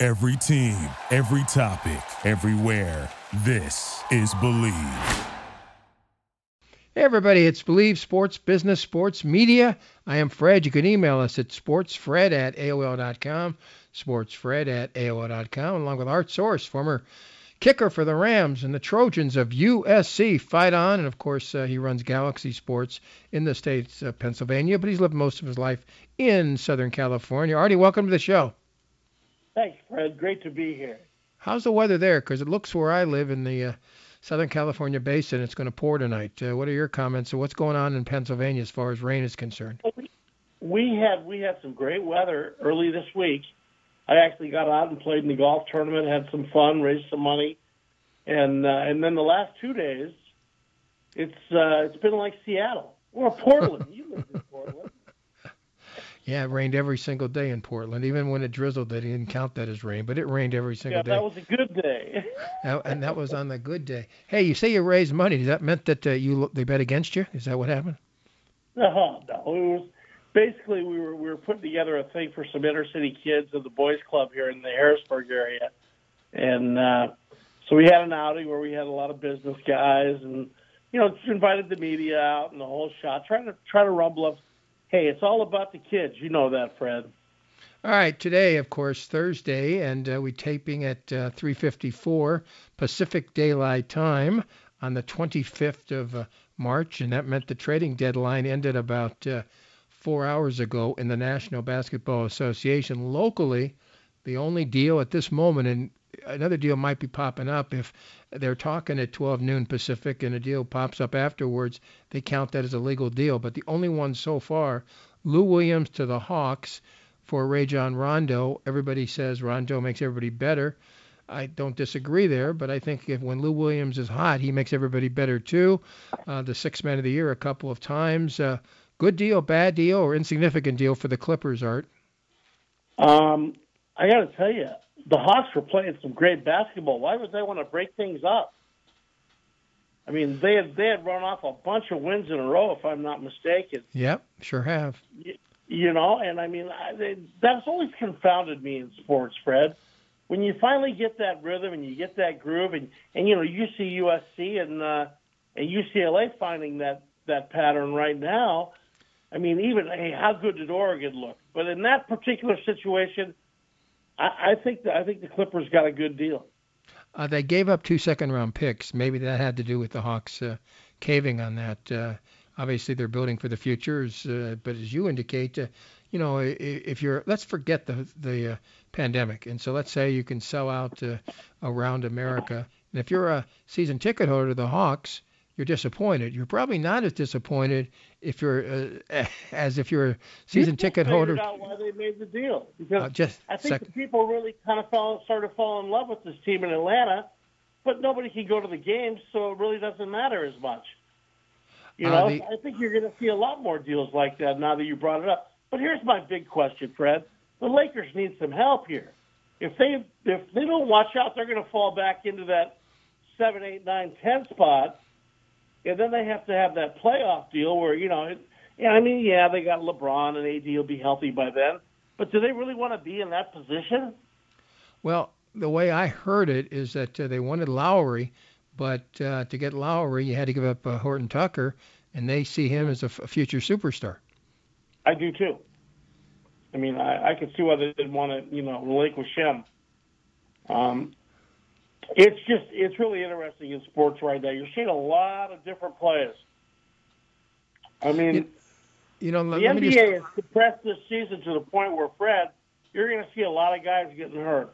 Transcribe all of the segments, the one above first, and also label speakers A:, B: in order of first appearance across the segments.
A: Every team, every topic, everywhere. This is Believe.
B: Hey everybody, it's Believe Sports Business Sports Media. I am Fred. You can email us at sportsfred at AOL.com, sportsfred at AOL.com, along with Art Source, former kicker for the Rams and the Trojans of USC. Fight on. And of course, uh, he runs Galaxy Sports in the states of Pennsylvania, but he's lived most of his life in Southern California. Artie, welcome to the show.
C: Thanks, Fred. Great to be here.
B: How's the weather there? Because it looks where I live in the uh, Southern California basin, it's going to pour tonight. Uh, what are your comments? So what's going on in Pennsylvania as far as rain is concerned?
C: We had we had some great weather early this week. I actually got out and played in the golf tournament, had some fun, raised some money, and uh, and then the last two days, it's uh, it's been like Seattle or Portland. you live in Portland.
B: Yeah, it rained every single day in Portland. Even when it drizzled, they didn't count that as rain, but it rained every single
C: yeah,
B: day.
C: Yeah, that was a good day.
B: and that was on the good day. Hey, you say you raised money. Does that meant that uh, you they bet against you? Is that what happened?
C: No, no. It was basically we were we were putting together a thing for some inner city kids of the boys club here in the Harrisburg area, and uh, so we had an outing where we had a lot of business guys and you know invited the media out and the whole shot, trying to try to rumble up Hey, it's all about the kids. You know that, Fred.
B: All right, today, of course, Thursday, and uh, we're taping at uh, 3:54 Pacific Daylight Time on the 25th of uh, March, and that meant the trading deadline ended about uh, four hours ago in the National Basketball Association. Locally, the only deal at this moment, and another deal might be popping up if they're talking at 12 noon Pacific and a deal pops up afterwards, they count that as a legal deal. But the only one so far, Lou Williams to the Hawks for Rajon Rondo. Everybody says Rondo makes everybody better. I don't disagree there, but I think if when Lou Williams is hot, he makes everybody better too. Uh, the six man of the year a couple of times. Uh, good deal, bad deal, or insignificant deal for the Clippers, Art?
C: Um, I got to tell you, the Hawks were playing some great basketball. Why would they want to break things up? I mean, they had they had run off a bunch of wins in a row, if I'm not mistaken.
B: Yep, sure have.
C: You, you know, and I mean, I, they, that's always confounded me in sports, Fred. When you finally get that rhythm and you get that groove, and and you know, you see USC and uh, and UCLA finding that that pattern right now. I mean, even hey, how good did Oregon look? But in that particular situation, I, I think the, I think the Clippers got a good deal.
B: Uh, they gave up two second round picks. Maybe that had to do with the Hawks uh, caving on that. Uh, obviously, they're building for the futures, uh, but as you indicate, uh, you know, if you're let's forget the the uh, pandemic, and so let's say you can sell out uh, around America, and if you're a season ticket holder to the Hawks, you're disappointed. You're probably not as disappointed if you're uh, as if you're a season
C: People
B: ticket holder.
C: Out why they made the deal because
B: Uh, just
C: I think the people really kind of fell, started to fall in love with this team in Atlanta, but nobody can go to the games, so it really doesn't matter as much. You
B: Uh,
C: know,
B: the-
C: I think you're going to see a lot more deals like that now that you brought it up. But here's my big question, Fred: the Lakers need some help here. If they if they don't watch out, they're going to fall back into that seven, eight, nine, ten spot, and then they have to have that playoff deal where you know. It, yeah, I mean, yeah, they got LeBron and AD will be healthy by then, but do they really want to be in that position?
B: Well, the way I heard it is that uh, they wanted Lowry, but uh, to get Lowry, you had to give up uh, Horton Tucker, and they see him as a, f- a future superstar.
C: I do too. I mean, I, I could see why they didn't want to, you know, relinquish him. Um, it's just, it's really interesting in sports right now. You're seeing a lot of different players. I mean,
B: You- You know, let,
C: the
B: let
C: NBA
B: just
C: has compressed this season to the point where, Fred, you're going to see a lot of guys getting hurt.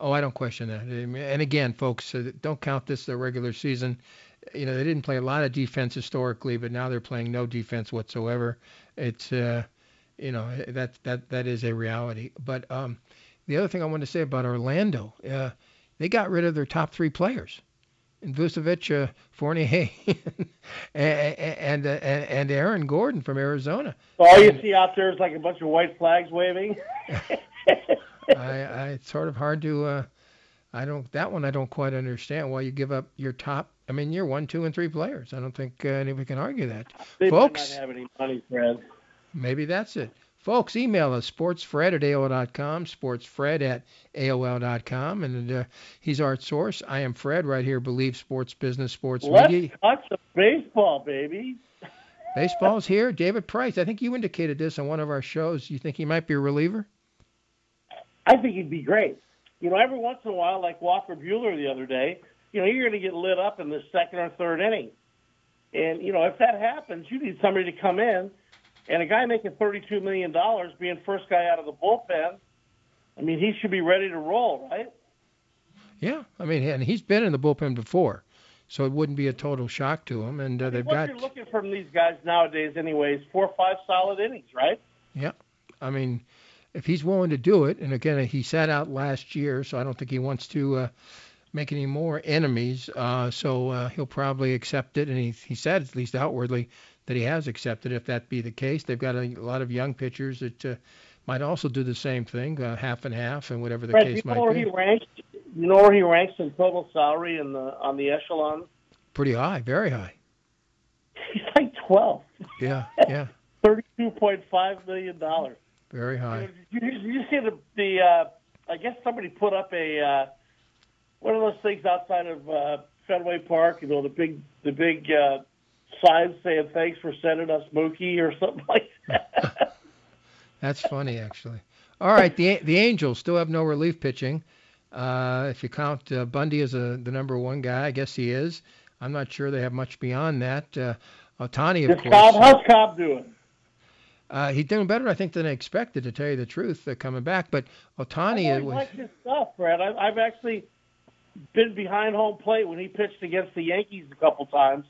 B: Oh, I don't question that. And again, folks, uh, don't count this the regular season. You know, they didn't play a lot of defense historically, but now they're playing no defense whatsoever. It's, uh, you know, that that that is a reality. But um, the other thing I want to say about Orlando, uh, they got rid of their top three players. And Vucevic, uh, Fournier, and and, uh, and Aaron Gordon from Arizona.
C: all you see out there is like a bunch of white flags waving.
B: I, I, it's sort of hard to. Uh, I don't. That one I don't quite understand why you give up your top. I mean, you're one, two, and three players. I don't think uh, anybody can argue that.
C: They
B: Folks,
C: not have any money, Fred.
B: Maybe that's it. Folks, email us, sportsfred at AOL.com, sportsfred at AOL.com. And uh, he's our source. I am Fred, right here, Believe Sports Business, Sports
C: Let's
B: Media.
C: touch the baseball, baby.
B: Baseball's here. David Price, I think you indicated this on one of our shows. You think he might be a reliever?
C: I think he'd be great. You know, every once in a while, like Walker Buehler the other day, you know, you're going to get lit up in the second or third inning. And, you know, if that happens, you need somebody to come in. And a guy making $32 million being first guy out of the bullpen, I mean, he should be ready to roll, right?
B: Yeah, I mean, and he's been in the bullpen before, so it wouldn't be a total shock to him. And uh,
C: I mean,
B: they've
C: what
B: got, What
C: you're looking from these guys nowadays, anyways, four or five solid innings, right?
B: yeah, I mean, if he's willing to do it, and again, he sat out last year, so I don't think he wants to uh, make any more enemies. Uh, so uh, he'll probably accept it, and he he said at least outwardly that he has accepted. If that be the case, they've got a, lot of young pitchers that uh, might also do the same thing, uh, half and half, and whatever the
C: Fred,
B: case
C: you know
B: might be.
C: he ranks? You know where he ranks in total salary in the on the echelon?
B: Pretty high, very high.
C: He's like 12.
B: Yeah, yeah,
C: $32.5 million.
B: very high.
C: Did you, you see the the? Uh, I guess somebody put up a uh, one of those things outside of uh, Fenway Park. You know, the big the big uh, sign saying "Thanks for sending us Mookie" or something like that.
B: That's funny, actually. All right, the the Angels still have no relief pitching. Uh, if you count uh, Bundy as a, the number one guy, I guess he is. I'm not sure they have much beyond that. Uh, Ohtani, of
C: Is Cobb,
B: course,
C: how's Cobb doing?
B: uh, he's doing better, I think, than I expected, to tell you the truth, uh, coming back. But Ohtani
C: I
B: was
C: like his stuff, Fred. I, I've actually been behind home plate when he pitched against the Yankees a couple times,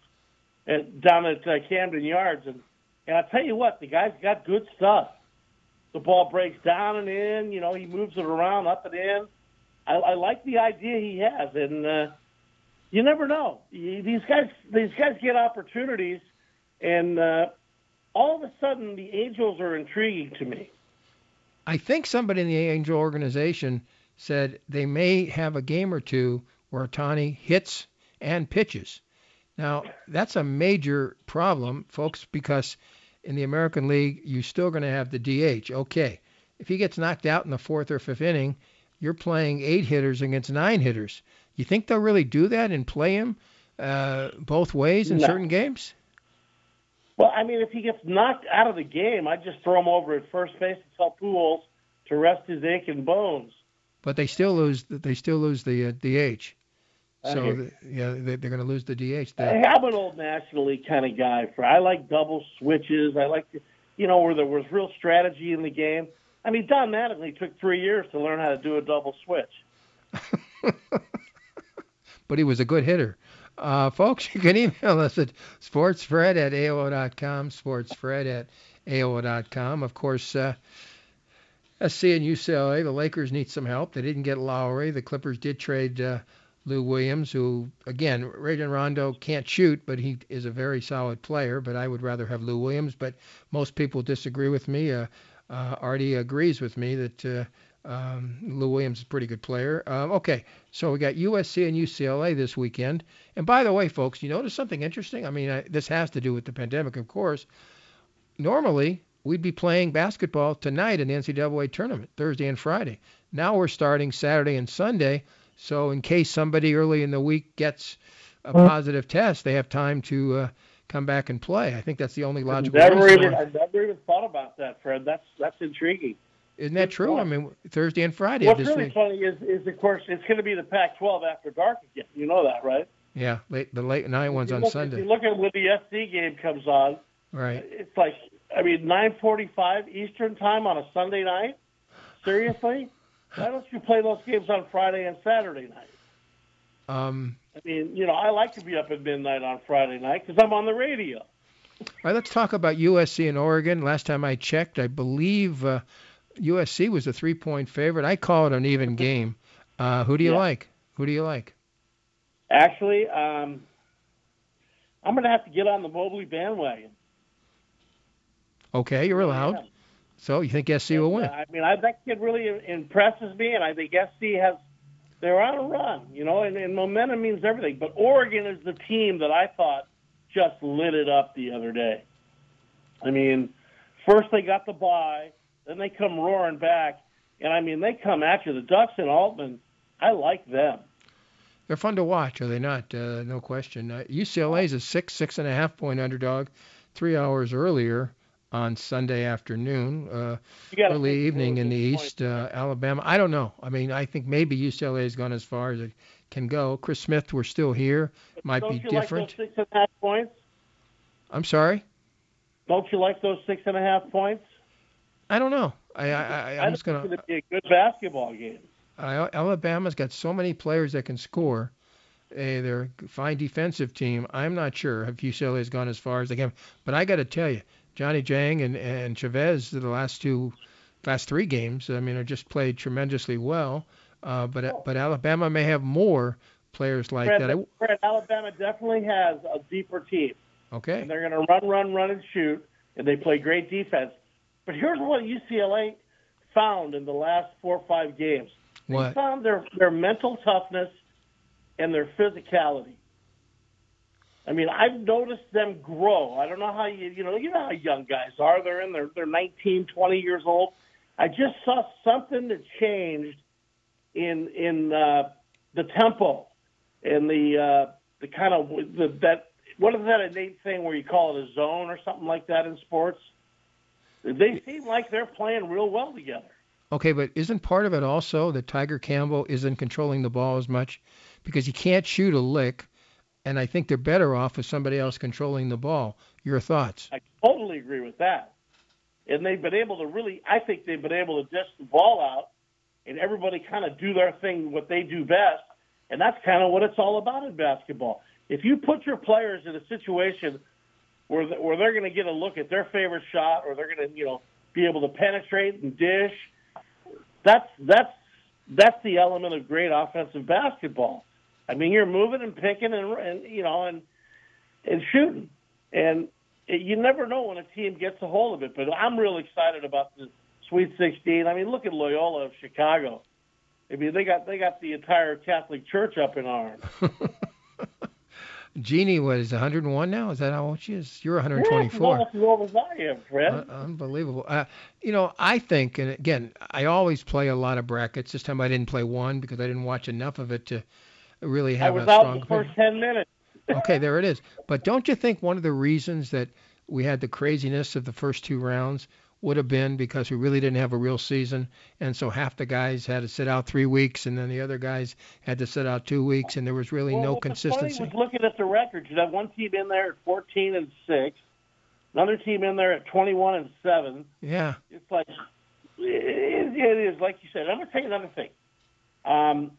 C: and down at uh, Camden Yards, and and I tell you what, the guy's got good stuff. The ball breaks down and in. You know, he moves it around up and in. I, I like the idea he has, and uh, you never know. These guys, these guys get opportunities, and uh, all of a sudden, the Angels are intriguing to me.
B: I think somebody in the Angel organization said they may have a game or two where Ohtani hits and pitches. Now, that's a major problem, folks, because in the American League, you're still going to have the DH. Okay, if he gets knocked out in the fourth or fifth inning, you're playing eight hitters against nine hitters. You think they'll really do that and play him uh, both ways in
C: No.
B: certain games?
C: Well, I mean, if he gets knocked out of the game, I just throw him over at first base and tell Pujols to rest his aching bones.
B: But they still lose. They still lose the uh, DH. So the, yeah, they, they're going to lose the DH. The-
C: Hey, I'm an old National League kind of guy. For I like double switches. I like, to, you know, where there was real strategy in the game. I mean, Don Mattingly took three years to learn how to do a double switch.
B: but he was a good hitter. Uh, folks, you can email us at sportsfred at AOL.com, sportsfred at AOL.com. Of course, uh, SC and UCLA, the Lakers need some help. They didn't get Lowry. The Clippers did trade uh, Lou Williams, who, again, Rajon Rondo can't shoot, but he is a very solid player. But I would rather have Lou Williams. But most people disagree with me. Uh, uh, Artie agrees with me that uh, um, Lou Williams is a pretty good player. Um, okay, so we got USC and UCLA this weekend. And by the way, folks, you notice something interesting? I mean, I, this has to do with the pandemic, of course. Normally, we'd be playing basketball tonight in the NCAA tournament, Thursday and Friday. Now we're starting Saturday and Sunday. So in case somebody early in the week gets a positive test, they have time to uh, come back and play. I think that's the only logical
C: Never
B: reason
C: even,
B: why-
C: I never even thought about that, Fred. That's that's intriguing.
B: Isn't that
C: good
B: true? I mean, Thursday and Friday
C: What's really
B: week.
C: funny is, is of course, it's going to be the Pac-12 after dark again. You know that, right?
B: Yeah, late, the late night one's
C: If
B: on
C: look, If
B: Sunday.
C: you look at when the SC game comes on,
B: Right.
C: it's like, I mean, 9:45 Eastern time on a Sunday night. Seriously, why don't you play those games on Friday and Saturday night?
B: Um,
C: I mean, you know, I like to be up at midnight on Friday night because I'm on the radio.
B: all right, let's talk about USC and Oregon. Last time I checked, I believe uh, USC was a three-point favorite. I call it an even game. Uh, who do you
C: Yeah.
B: like? Who do you like?
C: Actually, um, I'm going to have to get on the Mobley bandwagon.
B: Okay, you're allowed. So you think SC will win?
C: I mean, I, that kid really impresses me, and I think SC has they're on a run, you know, and, and momentum means everything. But Oregon is the team that I thought just lit it up the other day. I mean, first they got the bye, then they come roaring back, and I mean they come at you. The Ducks and Altman, I like them.
B: They're fun to watch, are they not? Uh, no question. Uh, UCLA is a six, six and a half point underdog, three hours earlier on Sunday afternoon, uh, early evening in the East, uh, Alabama. I don't know. I mean, I think maybe UCLA has gone as far as it can go. Chris Smith, we're still here. Might
C: Don't
B: be
C: you
B: different.
C: like those six and a half points?
B: I'm sorry.
C: Don't you like those six and a half points?
B: I don't know. I, I, I I'm just gonna.
C: it's to be a good basketball game.
B: I, Alabama's got so many players that can score. Uh, they're a fine defensive team. I'm not sure if UCLA has gone as far as they can. But I got to tell you, Johnny Juzang and, and Chavez, the last two, last three games, I mean, are just played tremendously well. Uh, but but Alabama may have more players like
C: Fred,
B: that.
C: Fred, Alabama definitely has a deeper team.
B: okay.
C: and they're going to run, run, run, and shoot, and they play great defense. But here's what UCLA found in the last four or five games. They found their their mental toughness and their physicality. I mean, I've noticed them grow. I don't know how you you know you know how young guys are. They're in their they're 19, 20 years old. I just saw something that changed in in uh, the tempo and the uh, the kind of the, that what is that innate thing where you call it a zone or something like that in sports? They seem like they're playing real well together.
B: Okay, but isn't part of it also that Tyger Campbell isn't controlling the ball as much because he can't shoot a lick, and I think they're better off with somebody else controlling the ball. Your thoughts?
C: I totally agree with that. And they've been able to really, I think they've been able to dish the ball out and everybody kind of do their thing, what they do best. And that's kind of what it's all about in basketball. If you put your players in a situation where, where they're going to get a look at their favorite shot or they're going to, you know, be able to penetrate and dish, that's, that's, that's the element of great offensive basketball. I mean, you're moving and picking and, and you know, and, and shooting. And it, you never know when a team gets a hold of it. But I'm real excited about the Sweet 16. I mean, look at Loyola of Chicago. I mean, they got they got the entire Catholic Church up in arms.
B: Jeannie was 101 now. Is that how old she is? You're 124.
C: Yeah,
B: 124.
C: as old as I am, Fred.
B: Uh, unbelievable. Uh, you know, I think, and again, I always play a lot of brackets. This time I didn't play one because I didn't watch enough of it to really
C: I
B: have
C: was
B: a
C: out
B: strong
C: the
B: opinion.
C: first ten minutes.
B: okay, there it is. But don't you think one of the reasons that we had the craziness of the first two rounds would have been because we really didn't have a real season, and so half the guys had to sit out three weeks, and then the other guys had to sit out two weeks, and there was really
C: well,
B: no consistency.
C: was looking at the records. You have one team in there at 14 and six, another team in there at 21 and seven.
B: Yeah,
C: it's like it, it is like you said. I'm gonna tell you another thing. Um,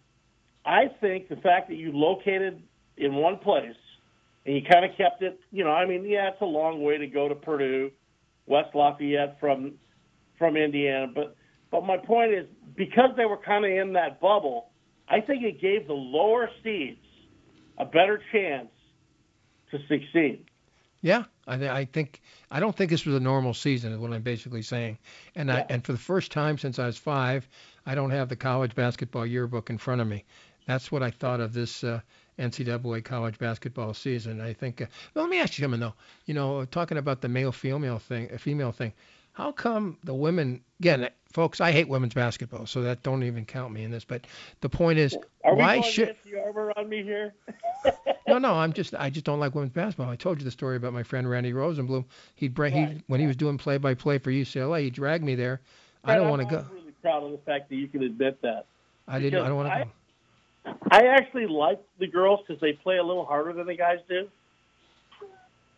C: I think the fact that you located in one place and you kind of kept it, you know, I mean, yeah, it's a long way to go to Purdue, West Lafayette from from Indiana, but but my point is because they were kind of in that bubble, I think it gave the lower seeds a better chance to succeed.
B: yeah. I, I think I don't think this was a normal season, is what I'm basically saying. And I and for the first time since I was five, I don't have the college basketball yearbook in front of me. That's what I thought of this uh, NCAA college basketball season. I think. Uh, well, let me ask you something though. You know, talking about the male female thing, uh, female thing. How come the women? Again, folks, I hate women's basketball, so that don't even count me in this. But the point is,
C: Are we
B: why
C: going
B: should?
C: the arbor on me here?
B: No, no, I'm just I just don't like women's basketball. I told you the story about my friend Randy Rosenblum. He'd bring he when he was doing play by play for UCLA, he dragged me there. I don't want to go.
C: I'm really proud of the fact that you can admit that.
B: I didn't. I don't want to go.
C: I actually like the girls because they play a little harder than the guys do.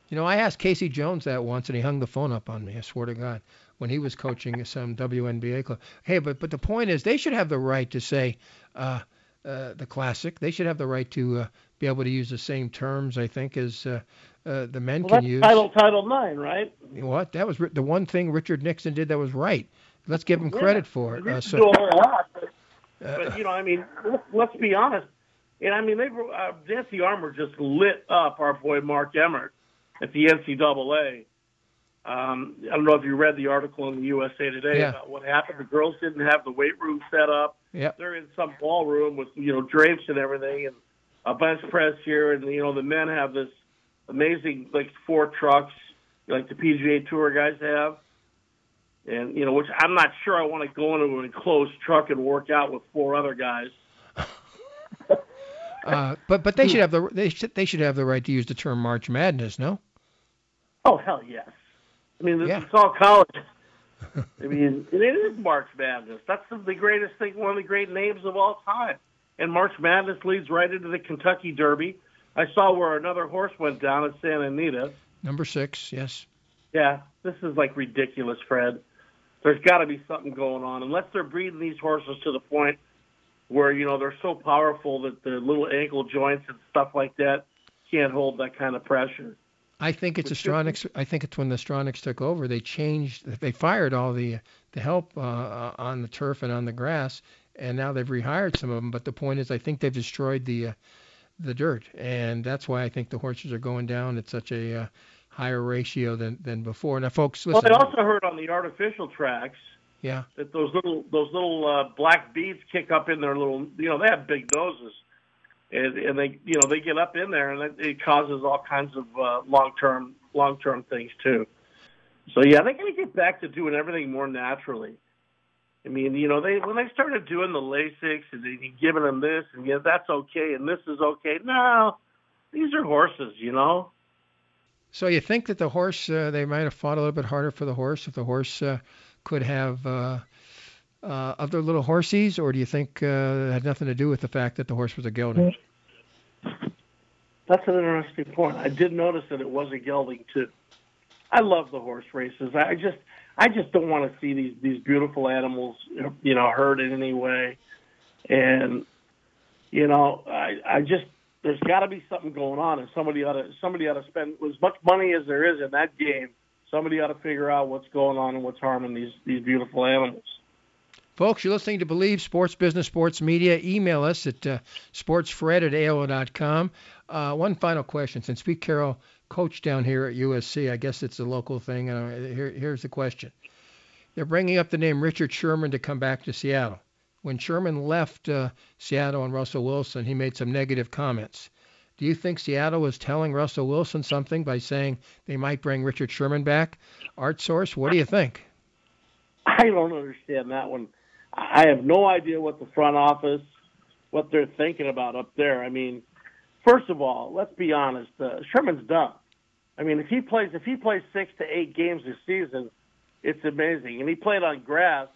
B: You know, I asked Casey Jones that once, and he hung the phone up on me. I swear to God, when he was coaching some WNBA club. Hey, but but the point is, they should have the right to say uh, uh, the classic. They should have the right to uh, be able to use the same terms. I think as uh, uh, the men
C: Well,
B: can
C: that's
B: use.
C: Title Title Nine, right?
B: You know What? That was the one thing Richard Nixon did that was right. Let's give them
C: Yeah,
B: credit for it. Uh, so,
C: do a whole lot, but, but you know, I mean, let's, be honest. And I mean, they uh, Nancy Armour just lit up our boy Mark Emmert at the NCAA. Um, I don't know if you read the article in the USA Today
B: Yeah.
C: about what happened. The girls didn't have the weight room set up.
B: Yep.
C: They're in some ballroom with you know drapes and everything, and a bench press here, and you know the men have this amazing like four trucks, like the PGA Tour guys have, and you know which I'm not sure I want to go into an enclosed truck and work out with four other guys.
B: uh, but but they should have the they should they should have the right to use the term March Madness, no?
C: Oh hell yes! I mean
B: Yeah.
C: it's all college. I mean it is March Madness. That's the, the greatest thing, one of the great names of all time. And March Madness leads right into the Kentucky Derby. I saw where another horse went down at Santa Anita.
B: Number six, yes.
C: Yeah, this is like ridiculous, Fred. There's got to be something going on, unless they're breeding these horses to the point where you know they're so powerful that the little ankle joints and stuff like that can't hold that kind of pressure.
B: I think it's
C: Which
B: Stronachs. I think it's when the Stronachs took over. They changed. They fired all the the help uh, on the turf and on the grass, and now they've rehired some of them. But the point is, I think they've destroyed the uh, the dirt, and that's why I think the horses are going down at such a uh, higher ratio than than before. Now, folks,
C: Well. I also heard on the artificial tracks
B: yeah,
C: that those little those little uh, black beads kick up in their little you know they have big noses and and they you know they get up in there and it, it causes all kinds of uh, long term long term things too. So yeah, they got to get back to doing everything more naturally. I mean, you know, they when they started doing the Lasix and they giving them this and yeah, that's okay and this is okay. No, these are horses, you know.
B: So you think that the horse, uh, they might have fought a little bit harder for the horse if the horse uh, could have uh, uh, other little horsies, or do you think uh, it had nothing to do with the fact that the horse was a gelding?
C: That's an interesting point. I did notice that it was a gelding too. I love the horse races. I just, I just don't want to see these these beautiful animals, you know, hurt in any way. And, you know, I, I just, there's got to be something going on, and somebody ought to, somebody ought to spend as much money as there is in that game. Somebody ought to figure out what's going on and what's harming these these beautiful animals.
B: Folks, you're listening to Believe Sports Business Sports Media. Email us at uh, sportsfred at AOL.com. Uh, one final question. Since Pete Carroll coached down here at USC, I guess it's a local thing. Uh, here, here's the question. They're bringing up the name Richard Sherman to come back to Seattle. When Sherman left uh, Seattle and Russell Wilson, he made some negative comments. Do you think Seattle was telling Russell Wilson something by saying they might bring Richard Sherman back? Art Source, what do you think?
C: I don't understand that one. I have no idea what the front office, what they're thinking about up there. I mean, first of all, let's be honest. Uh, Sherman's done. I mean, if he plays, if he plays six to eight games this season, it's amazing. And he played on grass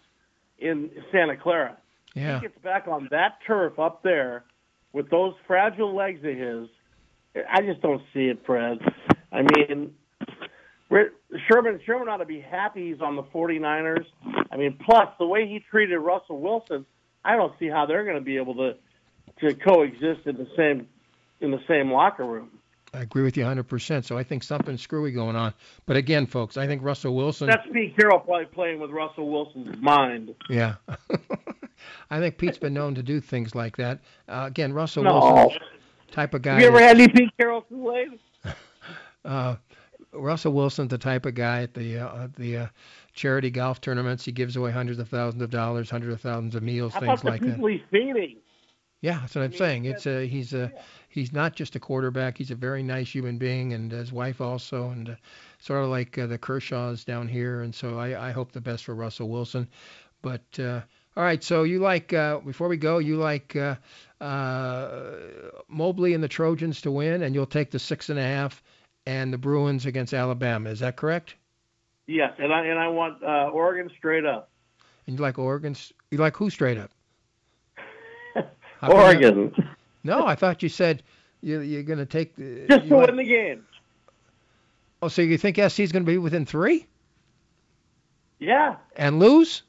C: in Santa Clara.
B: Yeah.
C: He gets back on that turf up there with those fragile legs of his. I just don't see it, Fred. I mean, Sherman Sherman ought to be happy he's on the 49ers. I mean, plus the way he treated Russell Wilson, I don't see how they're going to be able to to coexist in the same in the same locker room.
B: I agree with you 100%. So I think something's screwy going on. But again, folks, I think Russell Wilson.
C: That's Pete Carroll probably playing with Russell Wilson's mind.
B: Yeah. I think Pete's been known to do things like that. Uh, again, Russell
C: No.
B: Wilson, type of guy.
C: Have you ever had any Pete Carroll Kool-Aid?
B: uh, Russell Wilson's the type of guy at the uh, the uh, charity golf tournaments. He gives away hundreds of thousands of dollars, hundreds of thousands of meals,
C: How
B: things like that.
C: he's feeding?
B: Yeah, that's what I'm saying. It's a he's a he's not just a quarterback. He's a very nice human being, and his wife also, and uh, sort of like uh, the Kershaws down here. And so I, I hope the best for Russell Wilson. But uh, all right, so you like uh, before we go, you like uh, uh, Mobley and the Trojans to win, and you'll take the six and a half and the Bruins against Alabama. Is that correct?
C: Yes, and I and I want uh, Oregon straight up.
B: And you like Oregon? You like who straight up?
C: Oregon,
B: No, I thought you said you, you're going to take. The,
C: just to
B: like-
C: win the game.
B: Oh, so you think SC is going to be within three
C: Yeah,
B: and lose?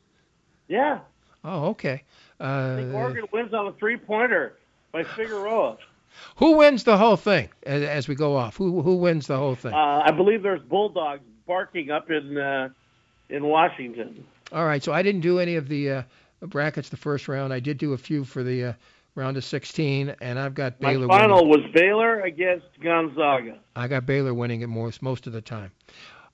C: yeah.
B: Oh, okay.
C: I think
B: Uh,
C: Oregon wins on a three-pointer by Figueroa.
B: who wins the whole thing as, as we go off? Who who wins the whole thing?
C: Uh, I believe there's bulldogs barking up in uh, in Washington.
B: All right, so I didn't do any of the uh, brackets the first round. I did do a few for the uh, round of 16, and I've got
C: My
B: Baylor.
C: final
B: winning.
C: was Baylor against Gonzaga.
B: I got Baylor winning it most most of the time.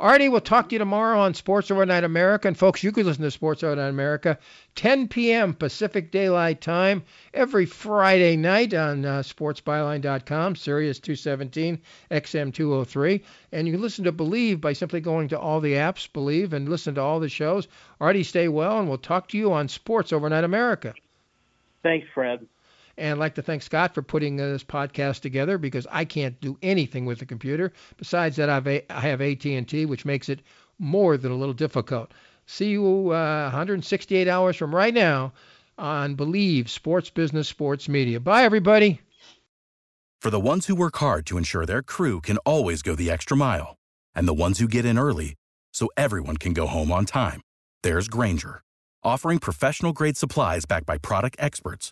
B: Artie, we'll talk to you tomorrow on Sports Overnight America. And folks, you can listen to Sports Overnight America 10 p.m. Pacific Daylight Time every Friday night on uh, sportsbyline.com, Sirius 217, XM 203. And you can listen to Believe by simply going to all the apps, Believe, and listen to all the shows. Artie, stay well, and we'll talk to you on Sports Overnight America.
C: Thanks, Fred.
B: And I'd like to thank Scott for putting uh, this podcast together because I can't do anything with the computer. Besides that, I've a- I have AT&T, which makes it more than a little difficult. See you uh, 168 hours from right now on Believe Sports Business Sports Media. Bye, everybody.
D: For the ones who work hard to ensure their crew can always go the extra mile, and the ones who get in early so everyone can go home on time, there's Grainger, offering professional grade supplies backed by product experts